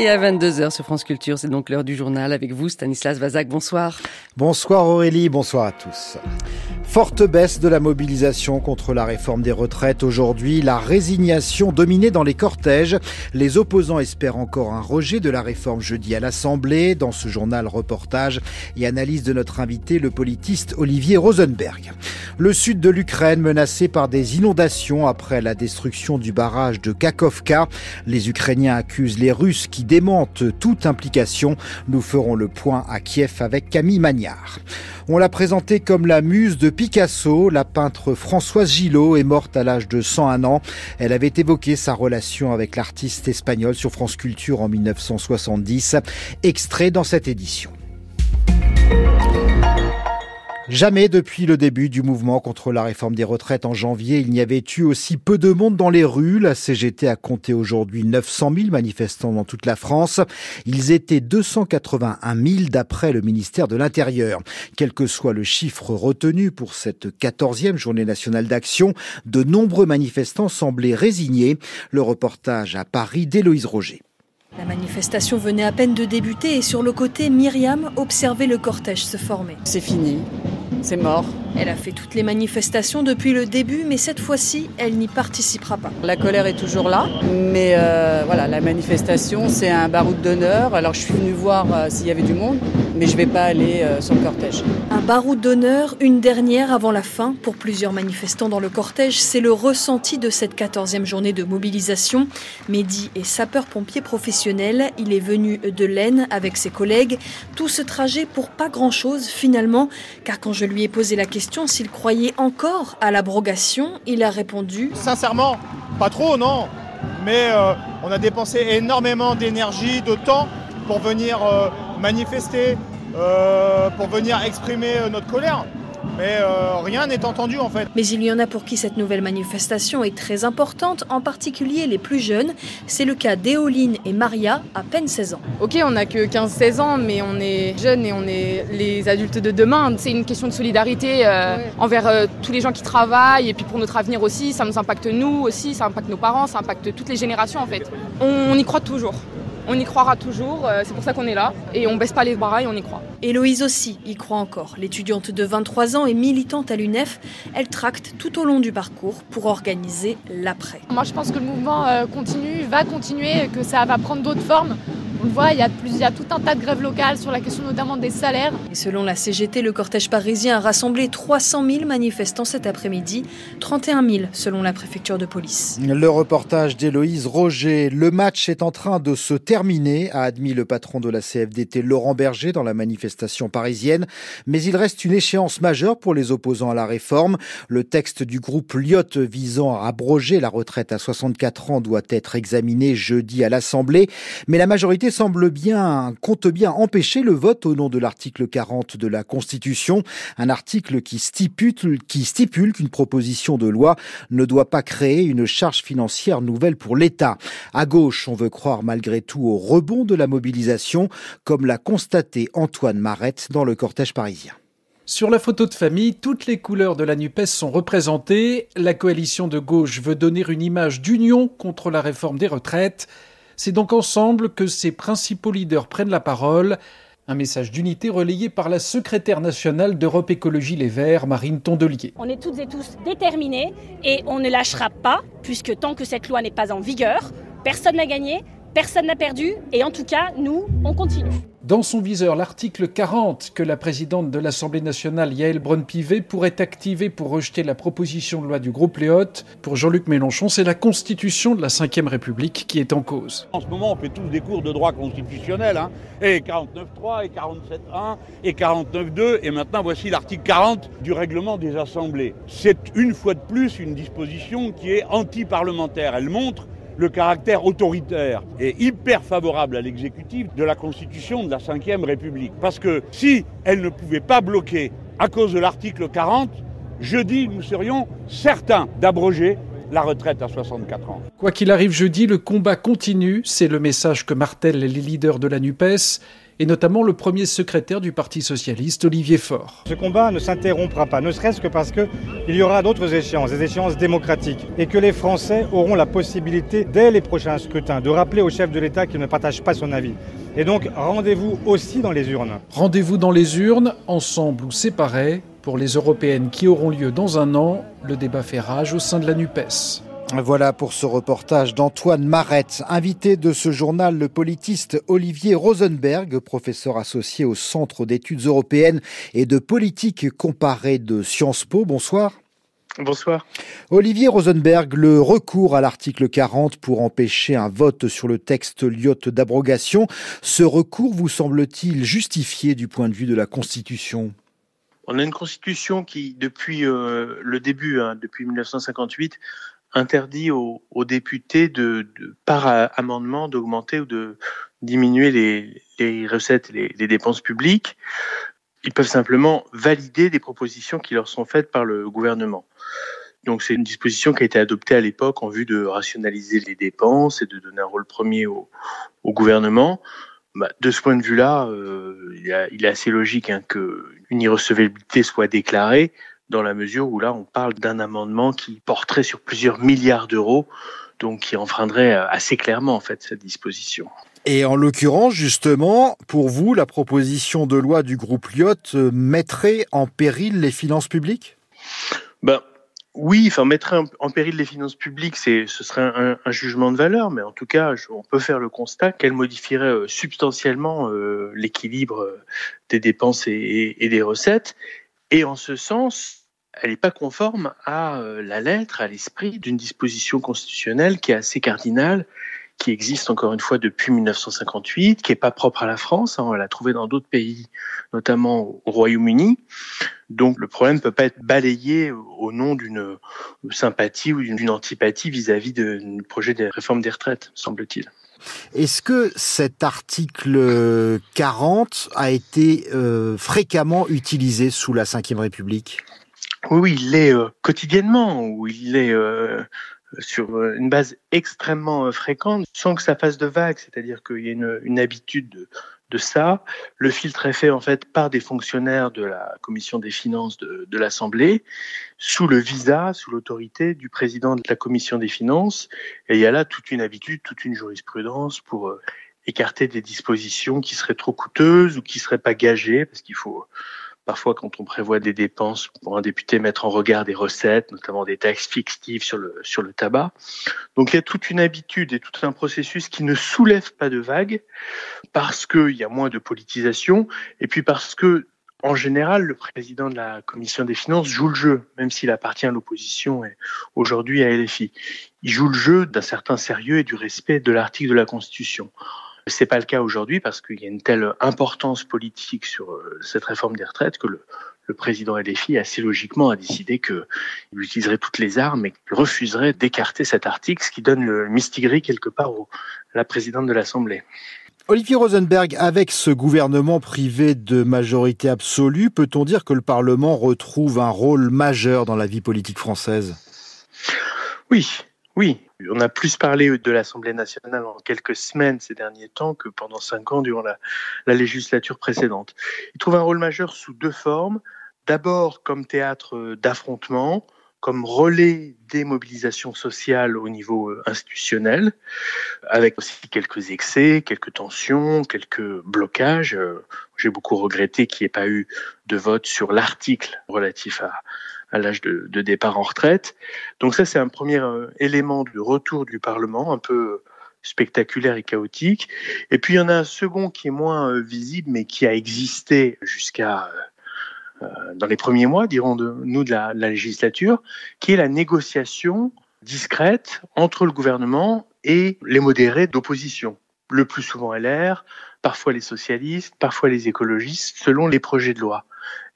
Et à 22h sur France Culture, c'est donc l'heure du journal avec vous, Stanislas Vazak. Bonsoir. Bonsoir Aurélie, bonsoir à tous. Forte baisse de la mobilisation contre la réforme des retraites aujourd'hui, la résignation dominée dans les cortèges. Les opposants espèrent encore un rejet de la réforme jeudi à l'Assemblée. Dans ce journal, reportage et analyse de notre invité, le politiste Olivier Rosenberg. Le sud de l'Ukraine menacé par des inondations après la destruction du barrage de Kakovka. Les Ukrainiens accusent les Russes qui démente toute implication. Nous ferons le point à Kiev avec Camille Magnard. On l'a présentée comme la muse de Picasso. La peintre Françoise Gillot est morte à l'âge de 101 ans. Elle avait évoqué sa relation avec l'artiste espagnol sur France Culture en 1970. Extrait dans cette édition. Jamais depuis le début du mouvement contre la réforme des retraites en janvier, il n'y avait eu aussi peu de monde dans les rues. La CGT a compté aujourd'hui 900 000 manifestants dans toute la France. Ils étaient 281 000 d'après le ministère de l'Intérieur. Quel que soit le chiffre retenu pour cette 14e journée nationale d'action, de nombreux manifestants semblaient résignés. Le reportage à Paris d'Héloïse Roger. La manifestation venait à peine de débuter et sur le côté, Myriam observait le cortège se former. C'est fini c'est mort. Elle a fait toutes les manifestations depuis le début, mais cette fois-ci, elle n'y participera pas. La colère est toujours là, mais euh, voilà, la manifestation, c'est un baroud d'honneur. Alors je suis venue voir euh, s'il y avait du monde, mais je ne vais pas aller euh, sur le cortège. Un baroud d'honneur, une dernière avant la fin pour plusieurs manifestants dans le cortège, c'est le ressenti de cette 14e journée de mobilisation. Mehdi est sapeur-pompier professionnel, il est venu de l'Aisne avec ses collègues. Tout ce trajet pour pas grand-chose finalement, car quand je lui ai posé la question s'il croyait encore à l'abrogation. Il a répondu Sincèrement, pas trop, non. Mais euh, on a dépensé énormément d'énergie, de temps pour venir euh, manifester, euh, pour venir exprimer notre colère. Mais euh, rien n'est entendu en fait. Mais il y en a pour qui cette nouvelle manifestation est très importante, en particulier les plus jeunes. C'est le cas d'Éoline et Maria, à peine 16 ans. Ok, on n'a que 15-16 ans, mais on est jeunes et on est les adultes de demain. C'est une question de solidarité euh, envers euh, tous les gens qui travaillent et puis pour notre avenir aussi. Ça nous impacte nous aussi, ça impacte nos parents, ça impacte toutes les générations en fait. on y croit toujours. On y croira toujours, euh, c'est pour ça qu'on est là. Et on baisse pas les bras et on y croit. Héloïse aussi y croit encore. L'étudiante de 23 ans et militante à l'UNEF, elle tracte tout au long du parcours pour organiser l'après. Moi je pense que le mouvement euh, continue, va continuer, que ça va prendre d'autres formes. On le voit, il y, a il y a tout un tas de grèves locales sur la question notamment des salaires. Et selon la CGT, le cortège parisien a rassemblé 300 000 manifestants cet après-midi, 31 000 selon la préfecture de police. Le reportage d'Héloïse Roger. Le match est en train de se terminer, a admis le patron de la CFDT Laurent Berger dans la manifestation parisienne. Mais il reste une échéance majeure pour les opposants à la réforme. Le texte du groupe Lyotte visant à abroger la retraite à 64 ans doit être examiné jeudi à l'Assemblée. Mais la majorité semble bien, compte bien empêcher le vote au nom de l'article 40 de la Constitution, un article qui stipule, qui stipule qu'une proposition de loi ne doit pas créer une charge financière nouvelle pour l'État. À gauche, on veut croire malgré tout au rebond de la mobilisation, comme l'a constaté Antoine Marette dans le cortège parisien. Sur la photo de famille, toutes les couleurs de la NUPES sont représentées. La coalition de gauche veut donner une image d'union contre la réforme des retraites. C'est donc ensemble que ses principaux leaders prennent la parole. Un message d'unité relayé par la secrétaire nationale d'Europe Écologie Les Verts, Marine Tondelier. On est toutes et tous déterminés et on ne lâchera pas, puisque tant que cette loi n'est pas en vigueur, personne n'a gagné, personne n'a perdu et en tout cas, nous, on continue. Dans son viseur, l'article 40 que la présidente de l'Assemblée nationale, Yael Braun-Pivet, pourrait activer pour rejeter la proposition de loi du groupe Léotte. Pour Jean-Luc Mélenchon, c'est la constitution de la Ve République qui est en cause. En ce moment, on fait tous des cours de droit constitutionnel, hein, et 49.3, et 47.1, et 49.2, et maintenant voici l'article 40 du règlement des assemblées. C'est une fois de plus une disposition qui est anti-parlementaire. Elle montre le caractère autoritaire et hyper favorable à l'exécutif de la Constitution de la Ve République. Parce que si elle ne pouvait pas bloquer à cause de l'article 40, jeudi, nous serions certains d'abroger la retraite à 64 ans. Quoi qu'il arrive jeudi, le combat continue, c'est le message que martèlent les leaders de la NUPES. Et notamment le premier secrétaire du Parti socialiste, Olivier Faure. Ce combat ne s'interrompra pas, ne serait-ce que parce qu'il y aura d'autres échéances, des échéances démocratiques, et que les Français auront la possibilité, dès les prochains scrutins, de rappeler au chef de l'État qu'il ne partage pas son avis. Et donc, rendez-vous aussi dans les urnes. Rendez-vous dans les urnes, ensemble ou séparés, pour les européennes qui auront lieu dans un an. Le débat fait rage au sein de la NUPES. Voilà pour ce reportage d'Antoine Marette. Invité de ce journal, le politiste Olivier Rosenberg, professeur associé au Centre d'études européennes et de politique comparée de Sciences Po. Bonsoir. Bonsoir. Olivier Rosenberg, le recours à l'article 40 pour empêcher un vote sur le texte Lyotte d'abrogation, ce recours vous semble-t-il justifié du point de vue de la Constitution? On a une Constitution qui, depuis euh, le début, hein, depuis 1958, interdit aux, députés de, par amendement d'augmenter ou de diminuer les, recettes, les, les dépenses publiques. Ils peuvent simplement valider des propositions qui leur sont faites par le gouvernement. Donc c'est une disposition qui a été adoptée à l'époque en vue de rationaliser les dépenses et de donner un rôle premier au, gouvernement. Bah, de ce point de vue-là, euh, il, est assez logique hein, qu'une irrecevabilité soit déclarée dans la mesure où là, on parle d'un amendement qui porterait sur plusieurs milliards d'euros, donc qui enfreindrait euh, assez clairement en fait cette disposition. Et en l'occurrence, justement, pour vous, la proposition de loi du groupe Lyot euh, mettrait en péril les finances publiques? Ben, oui, enfin mettrait en péril les finances publiques, c'est ce serait un, jugement de valeur, mais en tout cas, on peut faire le constat qu'elle modifierait euh, substantiellement l'équilibre des dépenses et, et, des recettes. Et en ce sens, elle n'est pas conforme à euh, la lettre, à l'esprit d'une disposition constitutionnelle qui est assez cardinale, qui existe encore une fois depuis 1958, qui n'est pas propre à la France, hein, on l'a trouvé dans d'autres pays, notamment au Royaume-Uni. Donc le problème ne peut pas être balayé au nom d'une sympathie ou d'une antipathie vis-à-vis du projet de réforme des retraites, semble-t-il. Est-ce que cet article 40 a été euh, fréquemment utilisé sous la Ve République? Oui, il l'est euh, quotidiennement, ou il est euh, sur euh, une base extrêmement fréquente, sans que ça fasse de vagues, c'est-à-dire qu'il y a une, habitude de, ça. Le filtre est fait en fait par des fonctionnaires de la commission des finances de, de l'Assemblée, sous le visa, sous l'autorité du président de la commission des finances. Et il y a là toute une habitude, toute une jurisprudence pour écarter des dispositions qui seraient trop coûteuses ou qui seraient pas gagées, parce qu'il faut Parfois, quand on prévoit des dépenses pour un député, mettre en regard des recettes, notamment des taxes fictives sur le, sur le tabac. Donc il y a toute une habitude et tout un processus qui ne soulève pas de vagues parce qu'il y a moins de politisation et puis parce que en général, le président de la commission des finances joue le jeu, même s'il appartient à l'opposition et aujourd'hui à LFI. Il joue le jeu d'un certain sérieux et du respect de l'article de la Constitution. C'est pas le cas aujourd'hui parce qu'il y a une telle importance politique sur euh, cette réforme des retraites que le, président LFI assez logiquement a décidé qu'il utiliserait toutes les armes et qu'il refuserait d'écarter cet article, ce qui donne le mistigris quelque part à la présidente de l'Assemblée. Olivier Rosenberg, avec ce gouvernement privé de majorité absolue, peut-on dire que le Parlement retrouve un rôle majeur dans la vie politique française? Oui, oui, on a plus parlé de l'Assemblée nationale en quelques semaines ces derniers temps que pendant cinq ans durant la, législature précédente. Il trouve un rôle majeur sous deux formes. D'abord comme théâtre d'affrontement, comme relais des mobilisations sociales au niveau euh, institutionnel, avec aussi quelques excès, quelques tensions, quelques blocages. Euh, j'ai beaucoup regretté qu'il n'y ait pas eu de vote sur l'article relatif à, à l'âge de, départ en retraite. Donc ça, c'est un premier euh, élément du retour du Parlement, un peu spectaculaire et chaotique. Et puis il y en a un second qui est moins euh, visible, mais qui a existé jusqu'à euh, dans les premiers mois, dirons de, nous, de la, législature, qui est la négociation discrète entre le gouvernement et les modérés d'opposition. Le plus souvent LR, parfois les socialistes, parfois les écologistes, selon les projets de loi.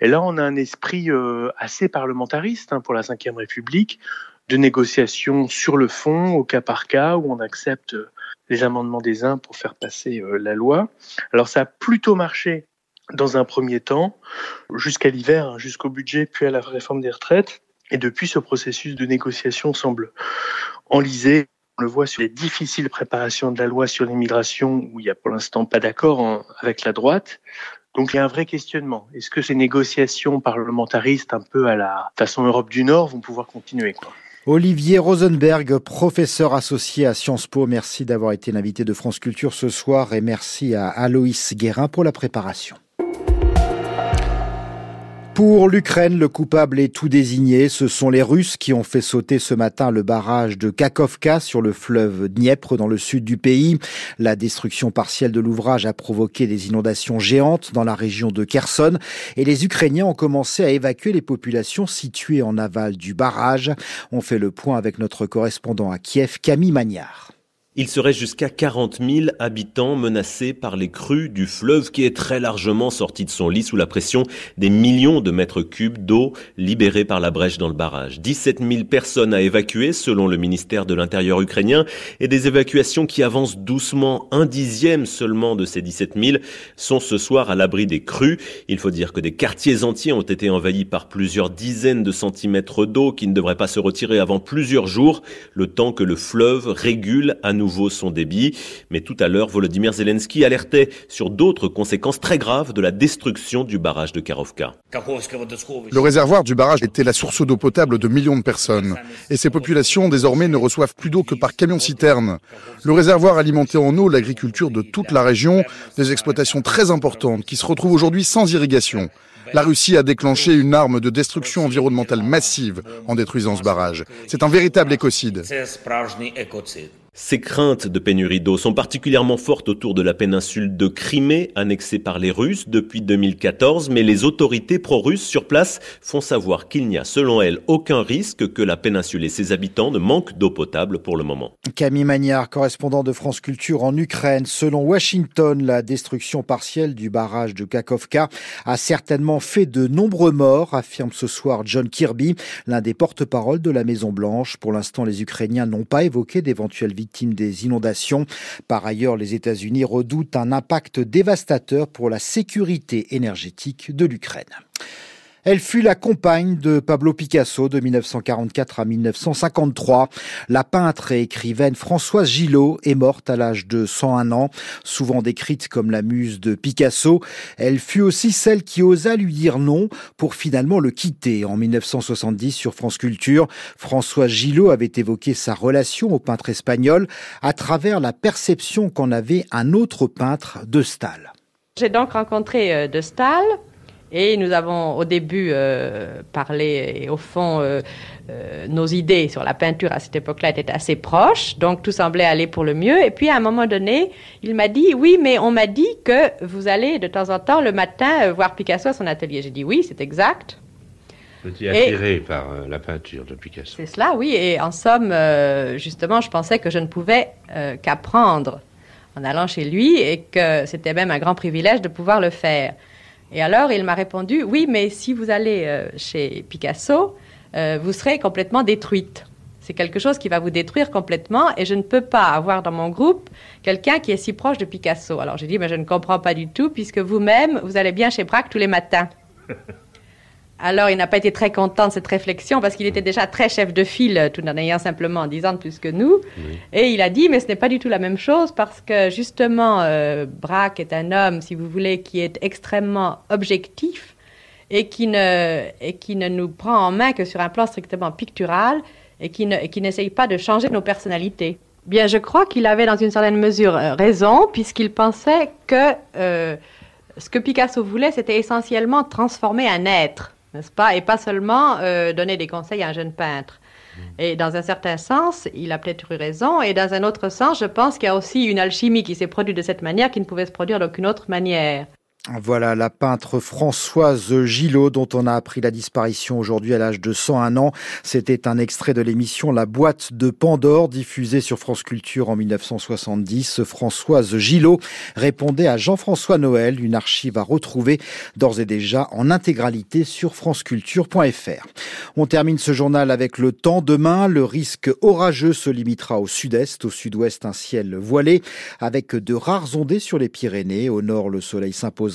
Et là, on a un esprit euh, assez parlementariste hein, pour la Ve République, de négociation sur le fond, au cas par cas, où on accepte euh, les amendements des uns pour faire passer euh, la loi. Alors ça a plutôt marché dans un premier temps, jusqu'à l'hiver, hein, jusqu'au budget, puis à la réforme des retraites. Et depuis, ce processus de négociation semble enlisé On le voit sur les difficiles préparations de la loi sur l'immigration, où il n'y a pour l'instant pas d'accord avec la droite. Donc il y a un vrai questionnement. Est-ce que ces négociations parlementaristes un peu à la façon Europe du Nord vont pouvoir continuer Olivier Rosenberg, professeur associé à Sciences Po, merci d'avoir été l'invité de France Culture ce soir et merci à Aloïs Guérin pour la préparation. Pour l'Ukraine, le coupable est tout désigné. Ce sont les Russes qui ont fait sauter ce matin le barrage de Kakovka sur le fleuve Dniepr dans le sud du pays. La destruction partielle de l'ouvrage a provoqué des inondations géantes dans la région de Kherson et les Ukrainiens ont commencé à évacuer les populations situées en aval du barrage. On fait le point avec notre correspondant à Kiev, Camille Magnard. Il serait jusqu'à 40 000 habitants menacés par les crues du fleuve qui est très largement sorti de son lit sous la pression des millions de mètres cubes d'eau libérés par la brèche dans le barrage. 17 000 personnes à évacuer selon le ministère de l'Intérieur ukrainien et des évacuations qui avancent doucement. Un dixième seulement de ces 17 000 sont ce soir à l'abri des crues. Il faut dire que des quartiers entiers ont été envahis par plusieurs dizaines de centimètres d'eau qui ne devraient pas se retirer avant plusieurs jours, le temps que le fleuve régule à nouveau son débit. Mais tout à l'heure, Volodymyr Zelensky alertait sur d'autres conséquences très graves de la destruction du barrage de Karovka. Le réservoir du barrage était la source d'eau potable de millions de personnes. Et ces populations, désormais, ne reçoivent plus d'eau que par camion-citerne. Le réservoir alimentait en eau l'agriculture de toute la région, des exploitations très importantes qui se retrouvent aujourd'hui sans irrigation. La Russie a déclenché une arme de destruction environnementale massive en détruisant ce barrage. C'est un véritable écocide. Ces craintes de pénurie d'eau sont particulièrement fortes autour de la péninsule de Crimée, annexée par les Russes depuis 2014, mais les autorités pro-russes sur place font savoir qu'il n'y a, selon elles, aucun risque que la péninsule et ses habitants ne manquent d'eau potable pour le moment. Camille Magnard, correspondant de France Culture en Ukraine. Selon Washington, la destruction partielle du barrage de Kakovka a certainement fait de nombreux morts, affirme ce soir John Kirby, l'un des porte-parole de la Maison Blanche. Pour l'instant, les Ukrainiens n'ont pas évoqué d'éventuelles victimes des inondations. Par ailleurs, les États-Unis redoutent un impact dévastateur pour la sécurité énergétique de l'Ukraine. Elle fut la compagne de Pablo Picasso de 1944 à 1953. La peintre et écrivaine Françoise Gillot est morte à l'âge de 101 ans, souvent décrite comme la muse de Picasso. Elle fut aussi celle qui osa lui dire non pour finalement le quitter. En 1970 sur France Culture, Françoise Gillot avait évoqué sa relation au peintre espagnol à travers la perception qu'en avait un autre peintre de Stahl. J'ai donc rencontré euh, de Stahl et nous avons au début euh, parlé, et au fond, euh, euh, nos idées sur la peinture à cette époque-là étaient assez proches, donc tout semblait aller pour le mieux. Et puis à un moment donné, il m'a dit, oui, mais on m'a dit que vous allez de temps en temps le matin voir Picasso à son atelier. J'ai dit, oui, c'est exact. Vous étiez attiré par la peinture de Picasso. C'est cela, oui. Et en somme, justement, je pensais que je ne pouvais qu'apprendre en allant chez lui et que c'était même un grand privilège de pouvoir le faire. Et alors, il m'a répondu, oui, mais si vous allez euh, chez Picasso, euh, vous serez complètement détruite. C'est quelque chose qui va vous détruire complètement et je ne peux pas avoir dans mon groupe quelqu'un qui est si proche de Picasso. Alors j'ai dit, mais je ne comprends pas du tout puisque vous-même, vous allez bien chez Braque tous les matins. Alors, il n'a pas été très content de cette réflexion parce qu'il était déjà très chef de file, tout en ayant simplement 10 ans de plus que nous. Et il a dit, mais ce n'est pas du tout la même chose parce que justement, euh, Braque est un homme, si vous voulez, qui est extrêmement objectif et qui ne, et qui ne nous prend en main que sur un plan strictement pictural et qui, ne, qui n'essaye pas de changer nos personnalités. Bien, je crois qu'il avait dans une certaine mesure euh, raison puisqu'il pensait que euh, ce que Picasso voulait, c'était essentiellement transformer un être n'est-ce pas? Et pas seulement euh, donner des conseils à un jeune peintre. Mm. Et dans un certain sens, il a peut-être eu raison, et dans un autre sens, je pense qu'il y a aussi une alchimie qui s'est produite de cette manière qui ne pouvait se produire d'aucune autre manière. Voilà la peintre Françoise Gillot dont on a appris la disparition aujourd'hui à l'âge de 101 ans. C'était un extrait de l'émission La boîte de Pandore diffusée sur France Culture en 1970. Françoise Gillot répondait à Jean-François Noël, une archive à retrouver d'ores et déjà en intégralité sur franceculture.fr. On termine ce journal avec le temps. Demain, le risque orageux se limitera au sud-est, au sud-ouest un ciel voilé avec de rares ondées sur les Pyrénées. Au nord, le soleil s'impose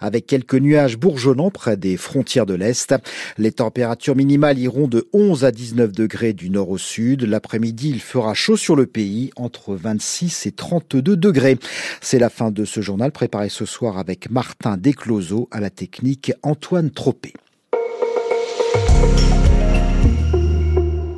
avec quelques nuages bourgeonnants près des frontières de l'Est. Les températures minimales iront de 11 à 19 degrés du nord au sud. L'après-midi, il fera chaud sur le pays, entre 26 et 32 degrés. C'est la fin de ce journal préparé ce soir avec Martin Descloseaux à la technique Antoine Tropé.